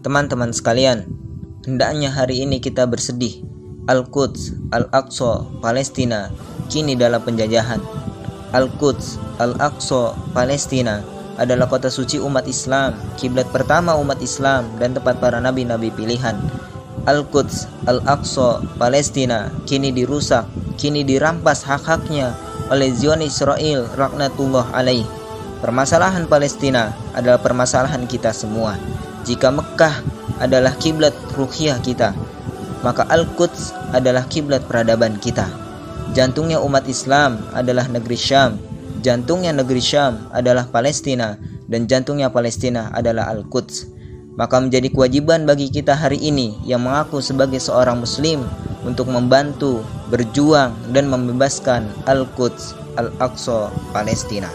Teman-teman sekalian, hendaknya hari ini kita bersedih. Al-Quds, Al-Aqsa, Palestina kini dalam penjajahan. Al-Quds, Al-Aqsa, Palestina adalah kota suci umat Islam, kiblat pertama umat Islam dan tempat para nabi-nabi pilihan. Al-Quds, Al-Aqsa, Palestina kini dirusak, kini dirampas hak-haknya oleh Zion Israel Raknatullah alaih. Permasalahan Palestina adalah permasalahan kita semua. Jika Mekah adalah kiblat ruhiyah kita, maka Al-Quds adalah kiblat peradaban kita. Jantungnya umat Islam adalah negeri Syam, jantungnya negeri Syam adalah Palestina, dan jantungnya Palestina adalah Al-Quds maka menjadi kewajiban bagi kita hari ini yang mengaku sebagai seorang muslim untuk membantu, berjuang dan membebaskan Al-Quds Al-Aqsa Palestina.